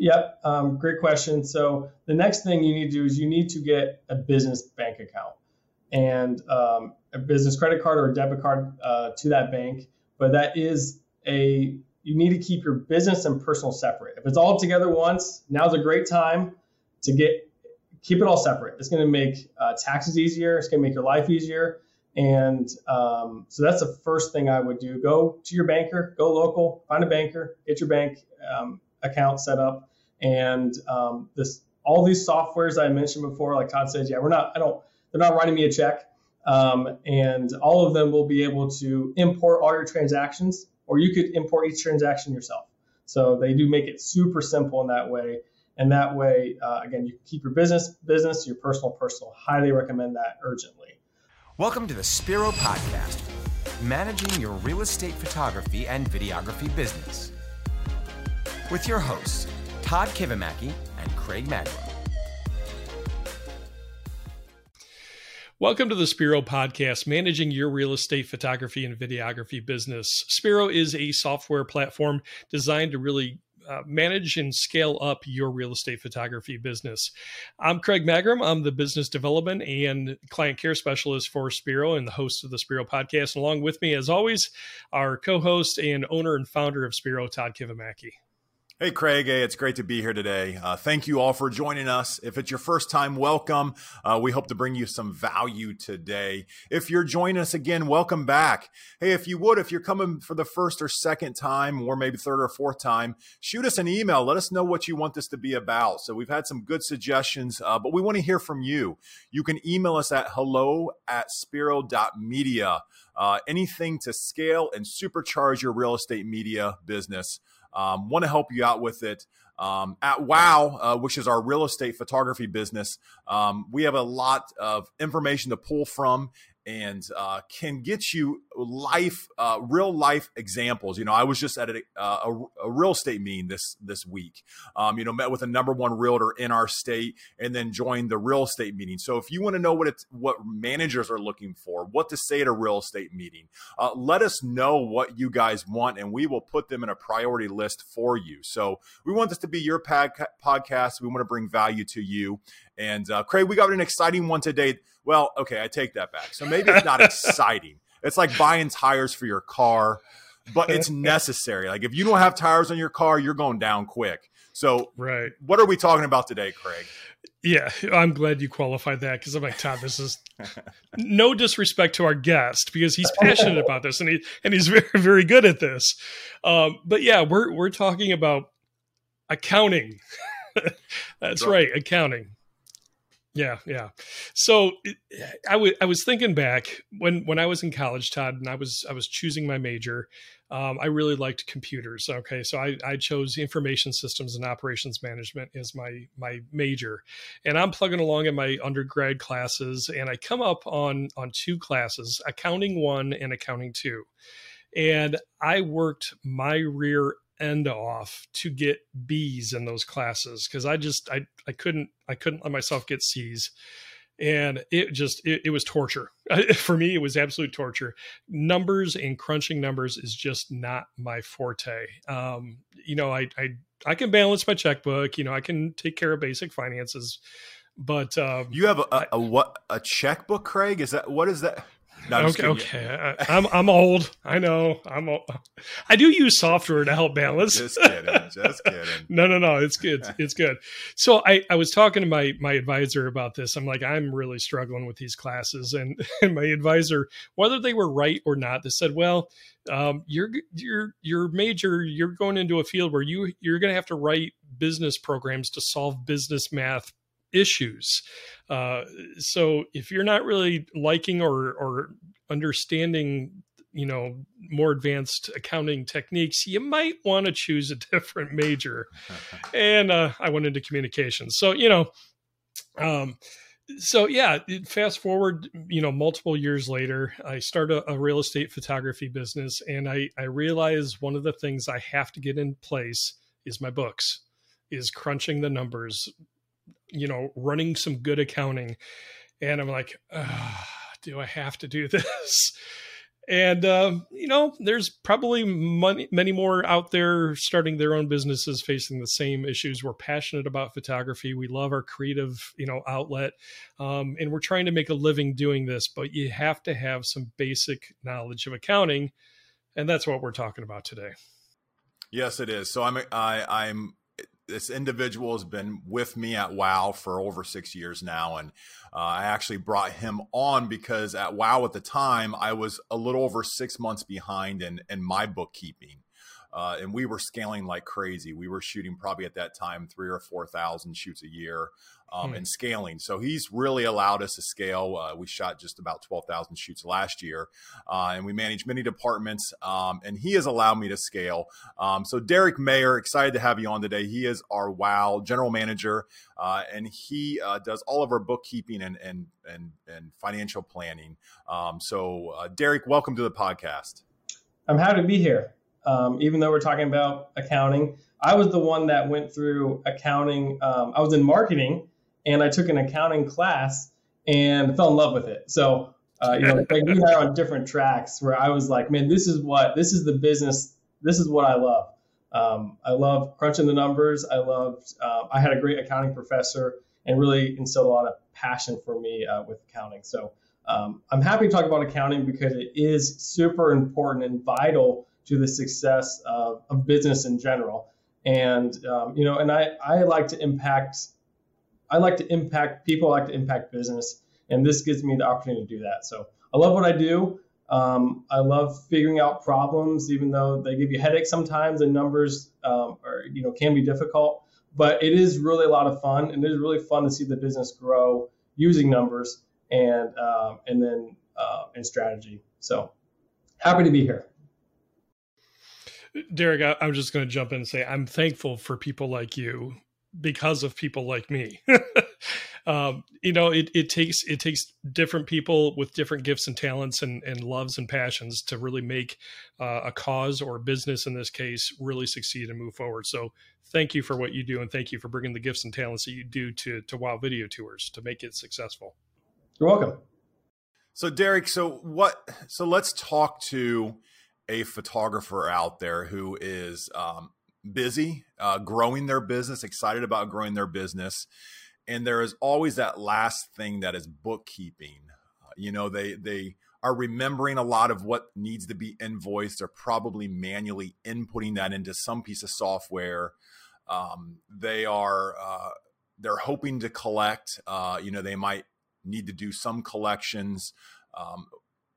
Yep, um, great question. So the next thing you need to do is you need to get a business bank account and um, a business credit card or a debit card uh, to that bank. But that is a you need to keep your business and personal separate. If it's all together once, now's a great time to get keep it all separate. It's going to make uh, taxes easier. It's going to make your life easier. And um, so that's the first thing I would do. Go to your banker, go local, find a banker, get your bank um, account set up, and um, this all these softwares I mentioned before, like Todd said, yeah, we're not. I don't. They're not writing me a check, um, and all of them will be able to import all your transactions, or you could import each transaction yourself. So they do make it super simple in that way. And that way, uh, again, you keep your business business, your personal personal. Highly recommend that urgently. Welcome to the Spiro Podcast, managing your real estate photography and videography business. With your hosts, Todd Kivimaki and Craig Magrum. Welcome to the Spiro podcast, managing your real estate photography and videography business. Spiro is a software platform designed to really uh, manage and scale up your real estate photography business. I'm Craig Magrum. I'm the business development and client care specialist for Spiro and the host of the Spiro podcast. And along with me, as always, our co host and owner and founder of Spiro, Todd Kivimaki. Hey, Craig. Hey, it's great to be here today. Uh, thank you all for joining us. If it's your first time, welcome. Uh, we hope to bring you some value today. If you're joining us again, welcome back. Hey, if you would, if you're coming for the first or second time, or maybe third or fourth time, shoot us an email. Let us know what you want this to be about. So we've had some good suggestions, uh, but we want to hear from you. You can email us at hello at spiro.media. Uh, anything to scale and supercharge your real estate media business. Um, want to help you out with it. Um, at Wow, uh, which is our real estate photography business, um, we have a lot of information to pull from and uh, can get you life, uh, real life examples. You know, I was just at a, uh, a, a real estate meeting this this week. Um, you know, met with a number one realtor in our state, and then joined the real estate meeting. So, if you want to know what it's what managers are looking for, what to say at a real estate meeting, uh, let us know what you guys want, and we will put them in a priority list for you. So, we want this to be your podcast. We want to bring value to you. And uh, Craig, we got an exciting one today. Well, okay, I take that back. So maybe it's not exciting. It's like buying tires for your car, but it's necessary. Like if you don't have tires on your car, you're going down quick. So, right. What are we talking about today, Craig? Yeah, I'm glad you qualified that because I'm like, Todd, this is no disrespect to our guest because he's passionate about this and he and he's very very good at this. Um, but yeah, we're we're talking about accounting. That's right, accounting. Yeah, yeah. So I, w- I was thinking back when when I was in college, Todd, and I was I was choosing my major. Um, I really liked computers. Okay, so I, I chose information systems and operations management as my my major, and I'm plugging along in my undergrad classes, and I come up on on two classes, accounting one and accounting two, and I worked my rear end off to get B's in those classes because I just I I couldn't I couldn't let myself get C's. And it just it, it, was torture. For me it was absolute torture. Numbers and crunching numbers is just not my forte. Um, you know I, I i can balance my checkbook you know i can take care of basic finances but um, you have a, a, a what a checkbook craig? Is that what is that no, okay, okay. I, am I'm old. I know. I'm old. I do use software to help balance. Just kidding. Just kidding. no, no, no. It's good. It's good. So I, I was talking to my my advisor about this. I'm like, I'm really struggling with these classes, and, and my advisor, whether they were right or not, they said, well, um, you're you're you're major. You're going into a field where you you're going to have to write business programs to solve business math issues. Uh, so if you're not really liking or or understanding you know more advanced accounting techniques you might want to choose a different major and uh, i went into communications so you know um, so yeah fast forward you know multiple years later i start a, a, real estate photography business and i i realize one of the things i have to get in place is my books is crunching the numbers you know, running some good accounting. And I'm like, do I have to do this? and uh, you know, there's probably money, many more out there starting their own businesses facing the same issues. We're passionate about photography. We love our creative, you know, outlet, um, and we're trying to make a living doing this. But you have to have some basic knowledge of accounting, and that's what we're talking about today. Yes, it is. So I'm I, I'm this individual has been with me at WOW for over six years now, and uh, I actually brought him on because at WOW at the time I was a little over six months behind in in my bookkeeping. Uh, and we were scaling like crazy. We were shooting probably at that time three or four thousand shoots a year, um, hmm. and scaling. So he's really allowed us to scale. Uh, we shot just about twelve thousand shoots last year, uh, and we manage many departments. Um, and he has allowed me to scale. Um, so Derek Mayer, excited to have you on today. He is our WOW general manager, uh, and he uh, does all of our bookkeeping and and and, and financial planning. Um, so uh, Derek, welcome to the podcast. I'm happy to be here um, even though we're talking about accounting. I was the one that went through accounting. Um, I was in marketing and I took an accounting class and fell in love with it. So, uh, you know, like we are on different tracks where I was like, man, this is what, this is the business. This is what I love. Um, I love crunching the numbers. I loved, uh, I had a great accounting professor and really instilled a lot of passion for me uh, with accounting. So um, I'm happy to talk about accounting because it is super important and vital to the success of, of business in general. And um, you know, and I I like to impact I like to impact people. I like to impact business, and this gives me the opportunity to do that. So I love what I do. Um, I love figuring out problems, even though they give you headaches sometimes, and numbers um, are you know can be difficult. But it is really a lot of fun, and it is really fun to see the business grow using numbers and um, and then uh, and strategy. So happy to be here. Derek, I, am just going to jump in and say I'm thankful for people like you because of people like me. um, you know, it, it takes it takes different people with different gifts and talents and, and loves and passions to really make uh, a cause or a business in this case really succeed and move forward. So thank you for what you do and thank you for bringing the gifts and talents that you do to to Wow Video Tours to make it successful. You're welcome. So Derek, so what? So let's talk to a photographer out there who is um, busy, uh, growing their business, excited about growing their business, and there is always that last thing that is bookkeeping. Uh, you know, they they are remembering a lot of what needs to be invoiced. They're probably manually inputting that into some piece of software. Um, they are uh, they're hoping to collect. Uh, you know, they might need to do some collections. Um,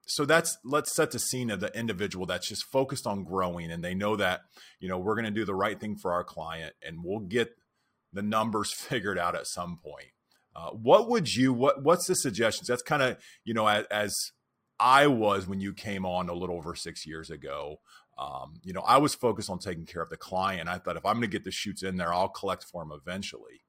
so that's let's set the scene of the individual that's just focused on growing and they know that you know we're going to do the right thing for our client and we'll get the numbers figured out at some point. Uh, what would you what what's the suggestions? That's kind of you know as, as, i was when you came on a little over six years ago. Um, you know i was focused on taking care of the client. I thought if i'm going to get the shoots in there i'll collect for them eventually.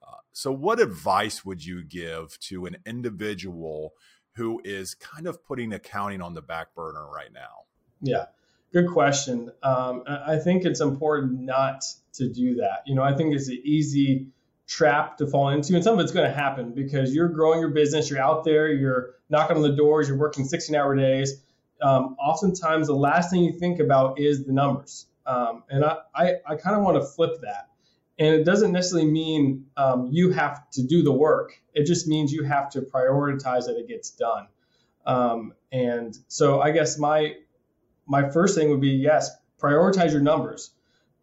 Uh, so what advice would you give to an individual who is kind of putting accounting on the back burner right now? Yeah, good question. Um, I think it's important not to do that. You know, I think it's an easy trap to fall into, and some of it's going to happen because you're growing your business, you're out there, you're knocking on the doors, you're working 16 hour days. Um, oftentimes, the last thing you think about is the numbers. Um, and I, I, I kind of want to flip that. And it doesn't necessarily mean um, you have to do the work. It just means you have to prioritize that it gets done. Um, and so I guess my my first thing would be yes, prioritize your numbers.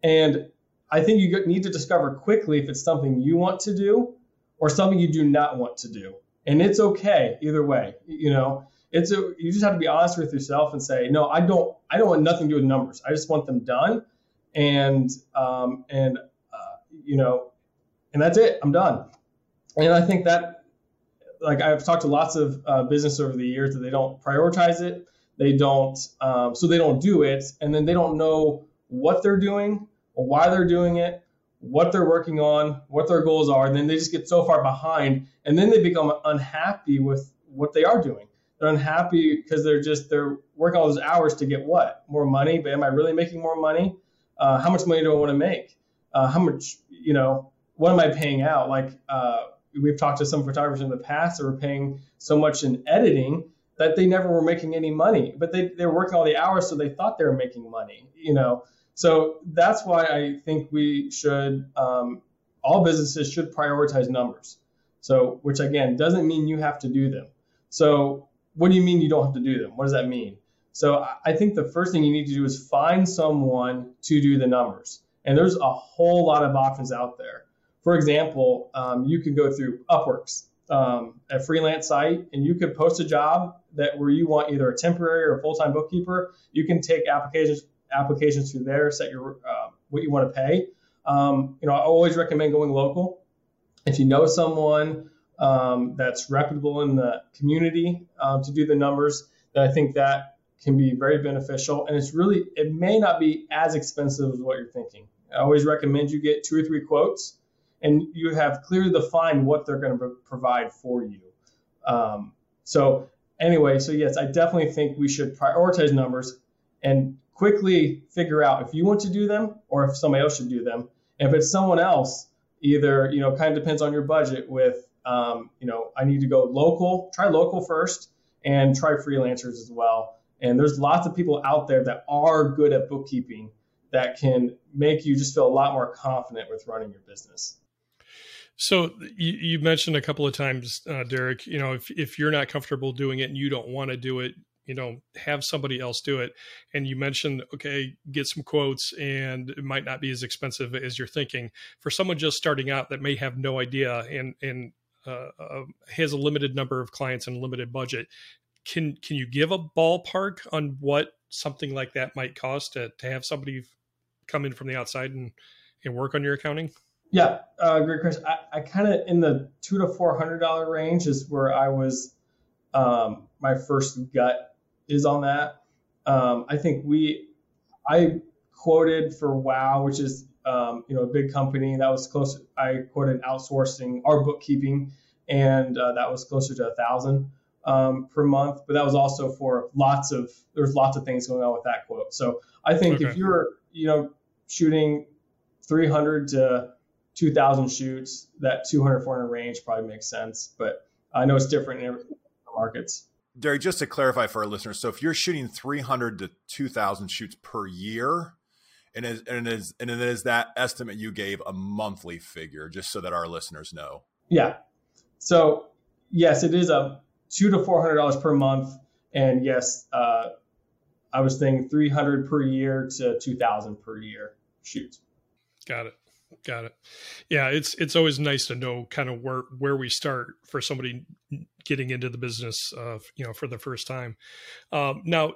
And I think you need to discover quickly if it's something you want to do or something you do not want to do. And it's okay either way. You know, it's a, you just have to be honest with yourself and say, no, I don't I don't want nothing to do with numbers. I just want them done. And um, and you know, and that's it. I'm done. And I think that, like I've talked to lots of uh, business over the years that they don't prioritize it. They don't, um, so they don't do it, and then they don't know what they're doing or why they're doing it, what they're working on, what their goals are. And then they just get so far behind, and then they become unhappy with what they are doing. They're unhappy because they're just they're working all those hours to get what more money. But am I really making more money? Uh, how much money do I want to make? Uh, how much you know, what am I paying out? Like uh, we've talked to some photographers in the past that were paying so much in editing that they never were making any money, but they, they were working all the hours, so they thought they were making money, you know. So that's why I think we should, um, all businesses should prioritize numbers. So, which again doesn't mean you have to do them. So, what do you mean you don't have to do them? What does that mean? So, I think the first thing you need to do is find someone to do the numbers. And there's a whole lot of options out there. For example, um, you could go through Upworks, um, a freelance site, and you could post a job that where you want either a temporary or a full time bookkeeper. You can take applications applications through there, set your uh, what you want to pay. Um, you know, I always recommend going local. If you know someone um, that's reputable in the community um, to do the numbers, then I think that can be very beneficial. And it's really, it may not be as expensive as what you're thinking. I always recommend you get two or three quotes and you have clearly defined what they're going to provide for you. Um, so, anyway, so yes, I definitely think we should prioritize numbers and quickly figure out if you want to do them or if somebody else should do them. And if it's someone else, either you know, kind of depends on your budget. With um, you know, I need to go local. Try local first, and try freelancers as well. And there's lots of people out there that are good at bookkeeping that can make you just feel a lot more confident with running your business. So you, you mentioned a couple of times, uh, Derek. You know, if if you're not comfortable doing it and you don't want to do it, you know, have somebody else do it. And you mentioned, okay, get some quotes, and it might not be as expensive as you're thinking. For someone just starting out that may have no idea and and uh, uh, has a limited number of clients and a limited budget, can can you give a ballpark on what something like that might cost to, to have somebody come in from the outside and and work on your accounting? Yeah, uh, great question. I, I kind of in the two to four hundred dollar range is where I was. Um, my first gut is on that. Um, I think we, I quoted for Wow, which is um, you know a big company that was close. I quoted outsourcing our bookkeeping, and uh, that was closer to a thousand um, per month. But that was also for lots of there's lots of things going on with that quote. So I think okay. if you're you know shooting 300 to 2,000 shoots, that 200, 400 range probably makes sense. But I know it's different in markets. Derek, just to clarify for our listeners, so if you're shooting 300 to 2,000 shoots per year, and is and is and it is that estimate you gave a monthly figure, just so that our listeners know. Yeah. So yes, it is a two to four hundred dollars per month, and yes, uh, I was thinking 300 per year to 2,000 per year shoots. Got it. Got it. Yeah, it's it's always nice to know kind of where where we start for somebody getting into the business, uh, you know, for the first time. Um, now,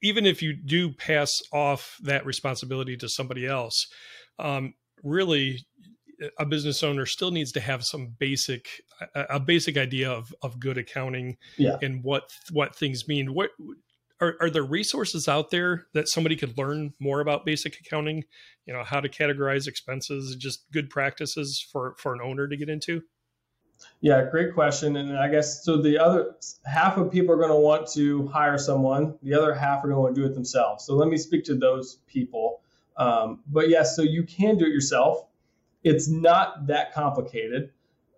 even if you do pass off that responsibility to somebody else, um, really, a business owner still needs to have some basic a, basic idea of of good accounting yeah. and what what things mean. What are, are there resources out there that somebody could learn more about basic accounting? You know how to categorize expenses just good practices for for an owner to get into? Yeah great question. And i guess so the other half of people are going to want to hire someone. The other half are going to to do it themselves. So let me speak to those people. Um, but yes so you can do it yourself. It's not that complicated.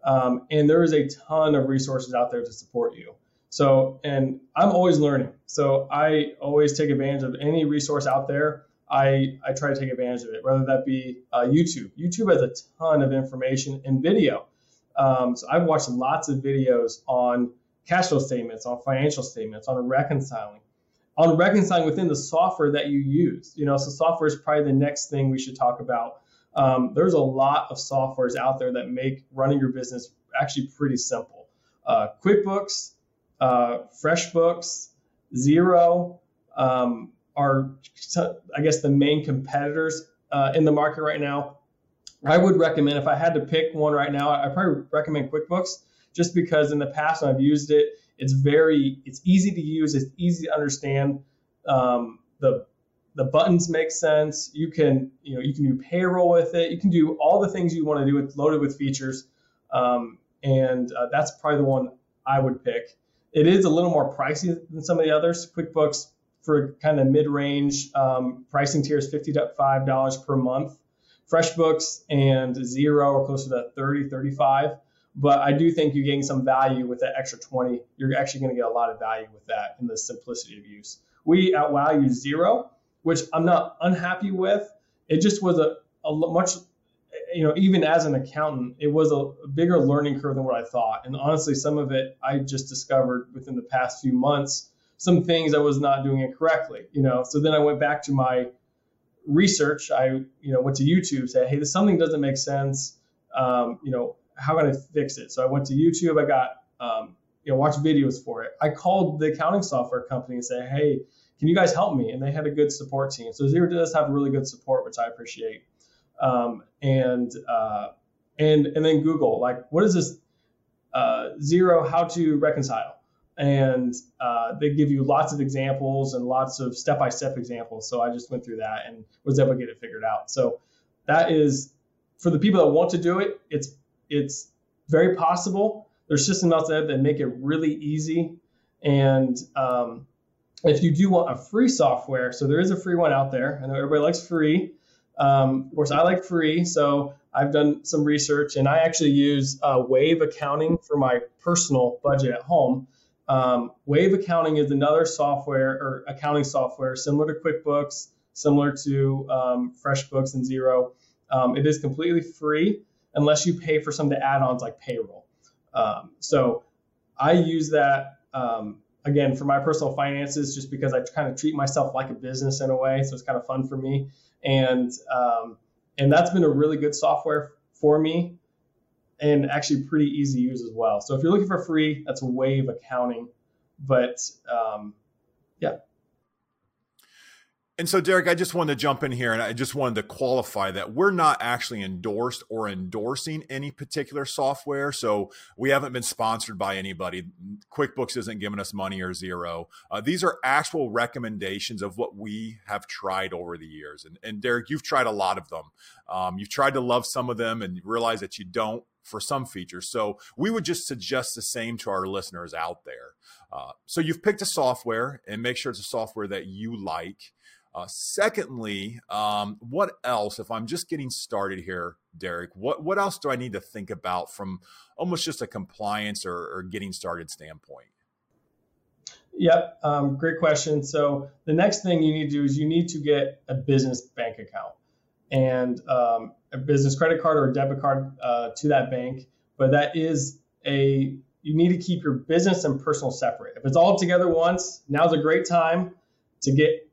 Um, and there is a ton of resources out there to support you so, and I'm always learning. So I always take advantage of any resource out there. I, I try to take advantage of it, whether that be uh, YouTube. YouTube has a ton of information and video. Um, so I've watched lots of videos on cash flow statements, on financial statements, on reconciling, on reconciling within the software that you use. You know, so software is probably the next thing we should talk about. Um, there's a lot of softwares out there that make running your business actually pretty simple. Uh, QuickBooks, uh, FreshBooks, Xero um, are, I guess, the main competitors uh, in the market right now. I would recommend, if I had to pick one right now, I probably recommend QuickBooks just because in the past when I've used it, it's very, it's easy to use, it's easy to understand. Um, the the buttons make sense. You can, you know, you can do payroll with it. You can do all the things you want to do. It's loaded with features, um, and uh, that's probably the one I would pick. It is a little more pricey than some of the others. QuickBooks for kind of mid-range um, pricing tier is $55 per month. FreshBooks and Xero are closer to 30, 35. But I do think you're getting some value with that extra 20. You're actually going to get a lot of value with that in the simplicity of use. We at WOW use Xero, which I'm not unhappy with. It just was a, a much, you know, even as an accountant, it was a, bigger learning curve than what I thought. And honestly, some of it I just discovered within the past few months, some things I was not doing it correctly, you know. So then I went back to my research. I, you know, went to YouTube, said, hey, this something doesn't make sense. Um, you know, how can I fix it? So I went to YouTube. I got, um, you know, watch videos for it. I called the accounting software company and said, hey, can you guys help me? And they had a good support team. So Xero does have really good support, which I appreciate. Um, and uh, and and then Google, like, what is this uh, Xero how to reconcile? And uh, they give you lots of examples and lots of step-by-step examples. So I just went through that and was able to get it figured out. So that is for the people that want to do it. It's it's very possible. There's systems out there that make it really easy. And um, if you do want a free software, so there is a free one out there. I know everybody likes free. Um, of course, I like free, so I've done some research, and I actually use uh, Wave Accounting for my personal budget at home. Um, Wave Accounting is another software or accounting software similar to QuickBooks, similar to um, FreshBooks and Xero. Um, it is completely free unless you pay for some of the add-ons like payroll. Um, so I use that um, again for my personal finances just because I kind of treat myself like a business in a way. So it's kind of fun for me, and um, and that's been a really good software for me, and actually pretty easy to use as well. So if you're looking for free, that's Wave Accounting, but um, yeah. And so, Derek, I just wanted to jump in here and I just wanted to qualify that we're not actually endorsed or endorsing any particular software. So, we haven't been sponsored by anybody. QuickBooks isn't giving us money or Xero. Uh, these are actual recommendations of what we have tried over the years. And, and Derek, you've tried a lot of them. Um, you've tried to love some of them and realize that you don't for some features. So, we would just suggest the same to our listeners out there. Uh, so, you've picked a software and make sure it's a software that you like. Uh, secondly, um, what else? If I'm just getting started here, Derek, what what else do I need to think about from almost just a compliance or, or getting started standpoint? Yep, um, great question. So the next thing you need to do is you need to get a business bank account and um, a business credit card or a debit card uh, to that bank. But that is a you need to keep your business and personal separate. If it's all together once, now's a great time to get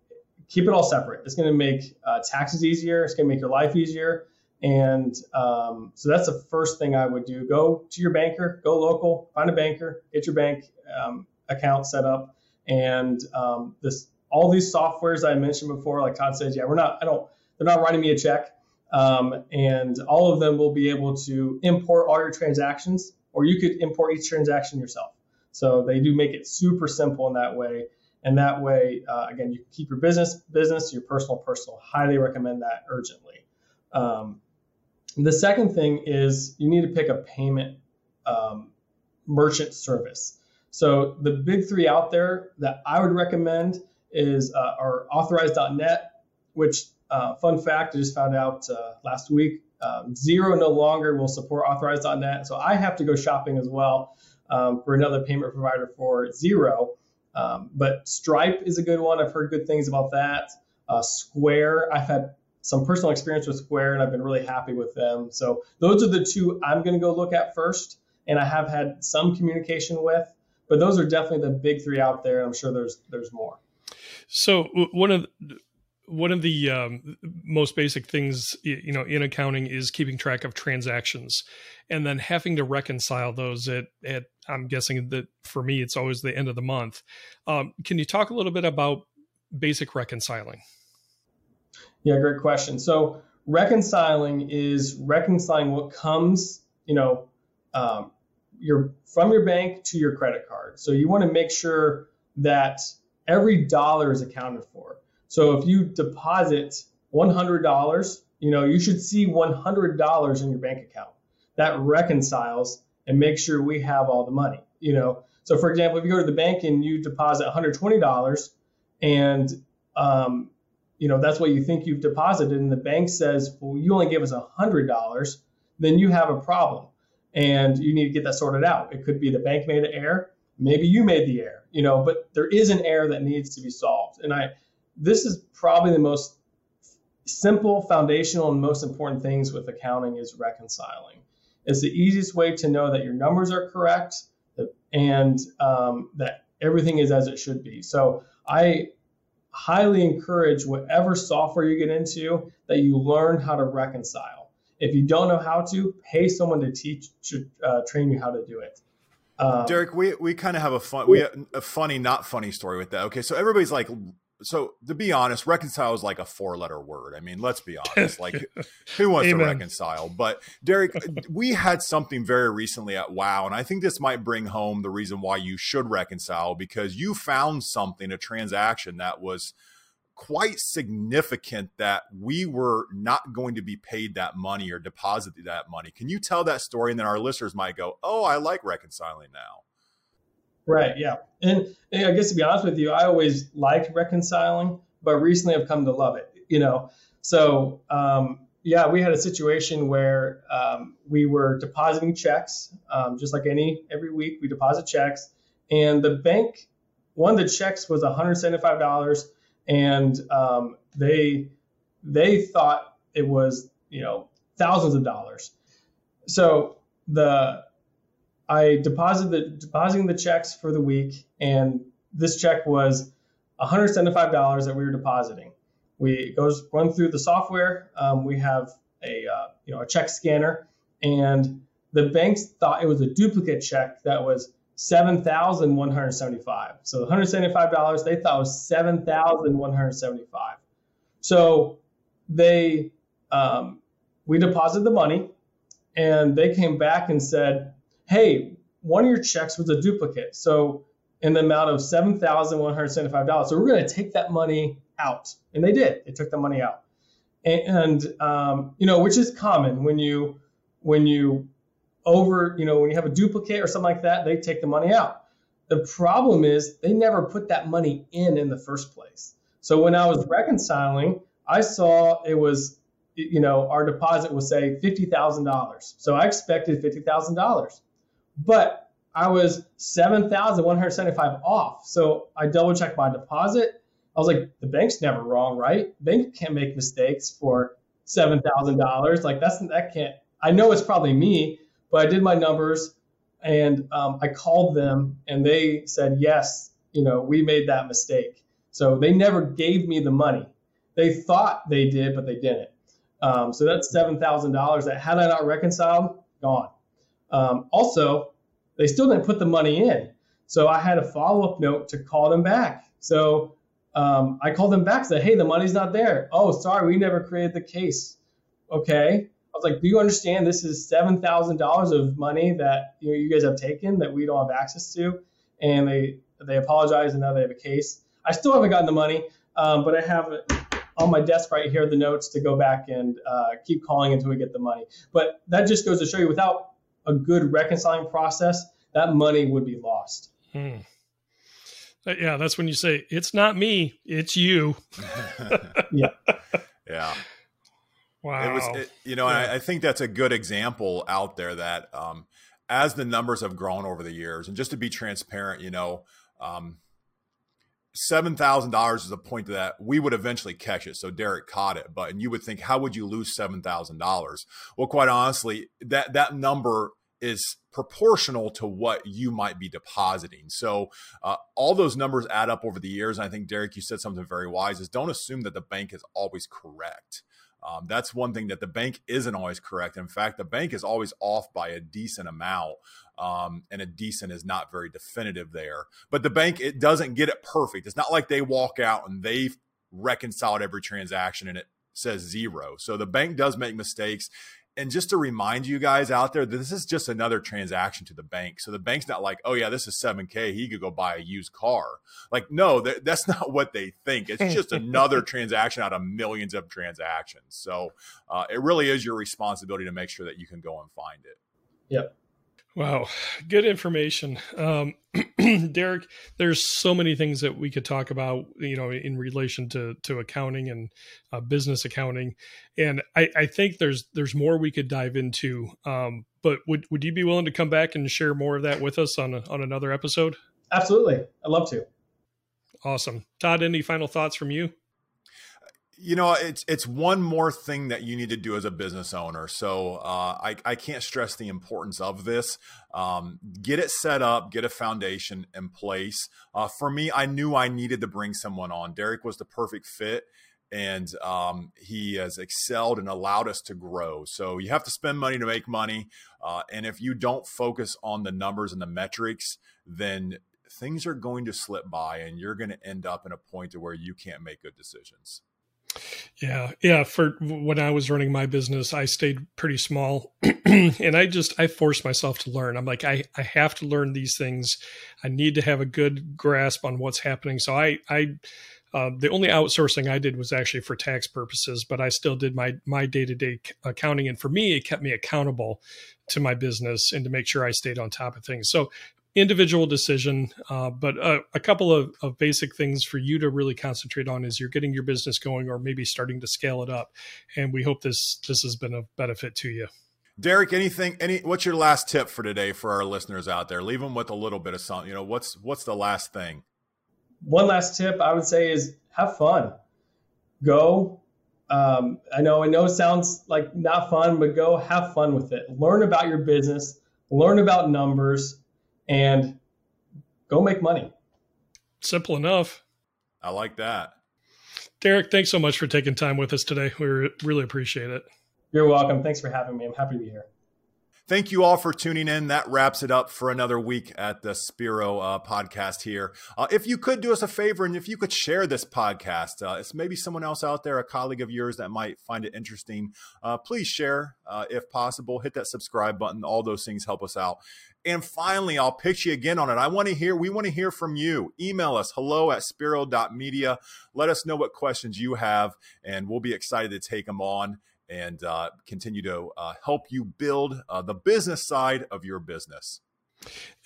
keep it all separate. It's going to make uh, taxes easier. It's going to make your life easier. And um, so that's the first thing I would do. Go to your banker, go local, find a banker, get your bank um, account set up. And um, this, all these softwares I mentioned before, like Todd says, yeah, we're not, I don't, they're not writing me a check. Um, and all of them will be able to import all your transactions, or you could import each transaction yourself. So they do make it super simple in that way. And that way, uh, again, you keep your business business, your personal personal. Highly recommend that urgently. Um, the second thing is you need to pick a payment um, merchant service. So the big three out there that I would recommend is uh, our authorized.net, which uh, fun fact, I just found out uh, last week, um, Xero no longer will support authorized.net. So I have to go shopping as well um, for another payment provider for Xero. Um, but Stripe is a good one. I've heard good things about that. Uh, Square, I've had some personal experience with Square and I've been really happy with them. So those are the two I'm going to go look at first. And I have had some communication with, but those are definitely the big three out there. I'm sure there's there's more. So one of one of the um, most basic things you know in accounting is keeping track of transactions and then having to reconcile those at, at i'm guessing that for me it's always the end of the month. Um, can you talk a little bit about basic reconciling? Yeah great question. So reconciling is reconciling what comes you know um, your from your bank to your credit card. So you want to make sure that every dollar is accounted for so if you deposit $100, you know, you should see $100 in your bank account. That reconciles and makes sure we have all the money, you know. So for example, if you go to the bank and you deposit $120 and um, you know that's what you think you've deposited and the bank says well you only gave us $100 then you have a problem and you need to get that sorted out. It could be the bank made an error, maybe you made the error, you know, but there is an error that needs to be solved. And I, this is probably the most simple, foundational, and most important things with accounting is reconciling. It's the easiest way to know that your numbers are correct and um, that everything is as it should be. So I highly encourage whatever software you get into that you learn how to reconcile. If you don't know how to, pay someone to teach, to uh, train you how to do it. Um, Derek, we, we kind of have a fun, we have a funny, not funny story with that. Okay, so everybody's like so to be honest, reconcile is like a four letter word. I mean, let's be honest. Like, who wants Amen. to reconcile? But Derek, we had something very recently at Wow, and I think this might bring home the reason why you should reconcile because you found something, a transaction that was quite significant that we were not going to be paid that money or deposited that money. Can you tell that story? And then our listeners might go, Oh, I like reconciling now. Right. Yeah. And, and, I guess to be honest with you, I always liked reconciling, but recently I've come to love it. You know, so um, yeah, we had a situation where um, we were depositing checks, um, just like any every week we deposit checks, and the bank, one of the checks was 175 dollars, and um, they they thought it was you know thousands of dollars. So the I deposited the depositing the checks for the week, and this check was $175 that we were depositing. We goes run through the software. Um, we have a uh, you know a check scanner, and the banks thought it was a duplicate check that was seven thousand one hundred seventy-five. So one hundred seventy-five dollars they thought was seven thousand one hundred seventy-five. So they um, we deposited the money, and they came back and said, hey, one of your checks was a duplicate. So in the amount of $7,175. So we're going to take that money out. And they did. They took the money out. And, um, you know, which is common when you, when you over, you know, when you have a duplicate or something like that, they take the money out. The problem is they never put that money in in the first place. So when I was reconciling, I saw it was, you know, our deposit was say $50,000. So I expected $50,000 but I was 7,175 off. So I double checked my deposit. I was like, the bank's never wrong, right? Bank can't make mistakes for $7,000. Like that's, that can't, I know it's probably me, but I did my numbers and um, I called them and they said, yes, you know, we made that mistake. So they never gave me the money. They thought they did, but they didn't. Um, so that's $7,000 that had I not reconciled, gone. Um, also, they still didn't put the money in. So I had a follow up note to call them back. So um, I called them back, said, hey, the money's not there. Oh, sorry, we never created the case. Okay. I was like, do you understand this is $7,000 of money that you, know, you guys have taken that we don't have access to? And they, they apologized and now they have a case. I still haven't gotten the money, um, but I have on my desk right here the notes to go back and uh, keep calling until we get the money. But that just goes to show you without a good reconciling process, that money would be lost. Hmm. Uh, yeah, that's when you say it's not me, it's you. yeah. Yeah. Wow. It was, it, you know, yeah. I, I, think that's a good example out there that um, as the numbers have grown over the years, and just to be transparent, you know, um, seven thousand dollars is a point to that we would eventually catch it. So Derek caught it, but and you would think, how would you lose seven thousand dollars? Well, quite honestly, that that number is proportional to what you might be depositing. So uh, all those numbers add up over the years. And I think Derek, you said something very wise: is don't assume that the bank is always correct. Um, that's one thing that the bank isn't always correct. In fact, the bank is always off by a decent amount, um, and a decent is not very definitive there. But the bank it doesn't get it perfect. It's not like they walk out and they've reconciled every transaction and it says zero. So the bank does make mistakes and just to remind you guys out there, this is just another transaction to the bank. So the bank's not like, oh yeah, this is seven k. He could go buy a used car. Like, no, that, that's not what they think. It's just another transaction out of millions of transactions. So uh, it really is your responsibility to make sure that you can go and find it. Yep. Wow, good information, um, Derek. There's so many things that we could talk about, you know, in relation to to accounting and uh, business accounting, and I, I, think there's there's more we could dive into. Um, but would would you be willing to come back and share more of that with us on a, on another episode? Absolutely, I'd love to. Awesome, Todd. Any final thoughts from you? You know it's it's one more thing that you need to do as a business owner. So uh, I, I can't stress the importance of this. Um, get it set up get a foundation in place. Uh, for me i knew i needed to bring someone on. Derek was the perfect fit and um, he has excelled and allowed us to grow. So you have to spend money to make money uh, and if you don't focus on the numbers and the metrics then things are going to slip by and you're going to end up in a point to where you can't make good decisions yeah, yeah. For when I was running my business, I stayed pretty small, and I just I forced myself to learn. I'm like, I I have to learn these things. I need to have a good grasp on what's happening. So I I. Uh, the only outsourcing I did was actually for tax purposes, but I still did my my day to day accounting, and for me, it kept me accountable to my business and to make sure I stayed on top of things. So individual decision, uh, but a, a couple of, of, basic things for you to really concentrate on as you're getting your business going, or maybe starting to scale it up. And we hope this this has been a benefit to you. Derek, anything? Any? What's your last tip for today for our listeners out there? Leave them with a little bit of something. You know, what's what's the last thing? One last tip I would say is have fun. Go. Um, I know I know it sounds like not fun, but go have fun with it. Learn about your business. Learn about numbers and go make money. Simple enough. I like that. Derek, thanks so much for taking time with us today. We really appreciate it. You're welcome. Thanks for having me. I'm happy to be here. Thank you all for tuning in. That wraps it up for another week at the Spiro uh, podcast here. Uh, if you could do us a favor and if you could share this podcast, uh, it's maybe someone else out there, a colleague of yours that might find it interesting, uh, please share uh, if possible. Hit that subscribe button. All those things help us out. And finally, I'll pitch you again on it. I want to hear, we want to hear from you. Email us hello at spiro.media. Let us know what questions you have, and we'll be excited to take them on and uh, continue to uh, help you build uh, the business side of your business.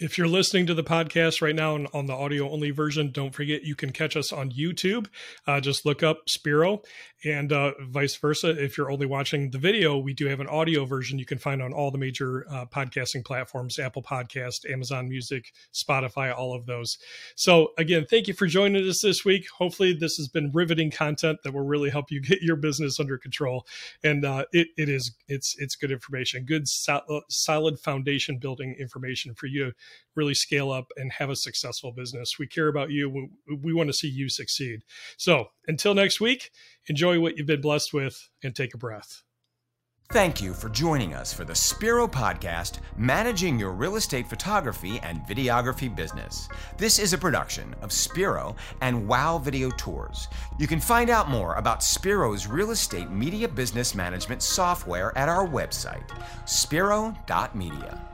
If you're listening to the podcast right now and on the audio only version, don't forget you can catch us on YouTube. Uh, just look up Spiro and uh, vice versa. If you're only watching the video, we do have an audio version you can find on all the major uh, podcasting platforms Apple Podcast, Amazon Music, Spotify, all of those. So, again, thank you for joining us this week. Hopefully, this has been riveting content that will really help you get your business under control. And uh, it, it is, it's, it's good information, good, solid foundation building information for you to really scale up and have a successful business. We care about you. We, we want to see you succeed. So until next week, enjoy what you've been blessed with and take a breath. Thank you for joining us for the Spiro Podcast, Managing Your Real Estate Photography and Videography Business. This is a production of Spiro and Wow Video Tours. You can find out more about Spiro's real estate media business management software at our website, spiro.media.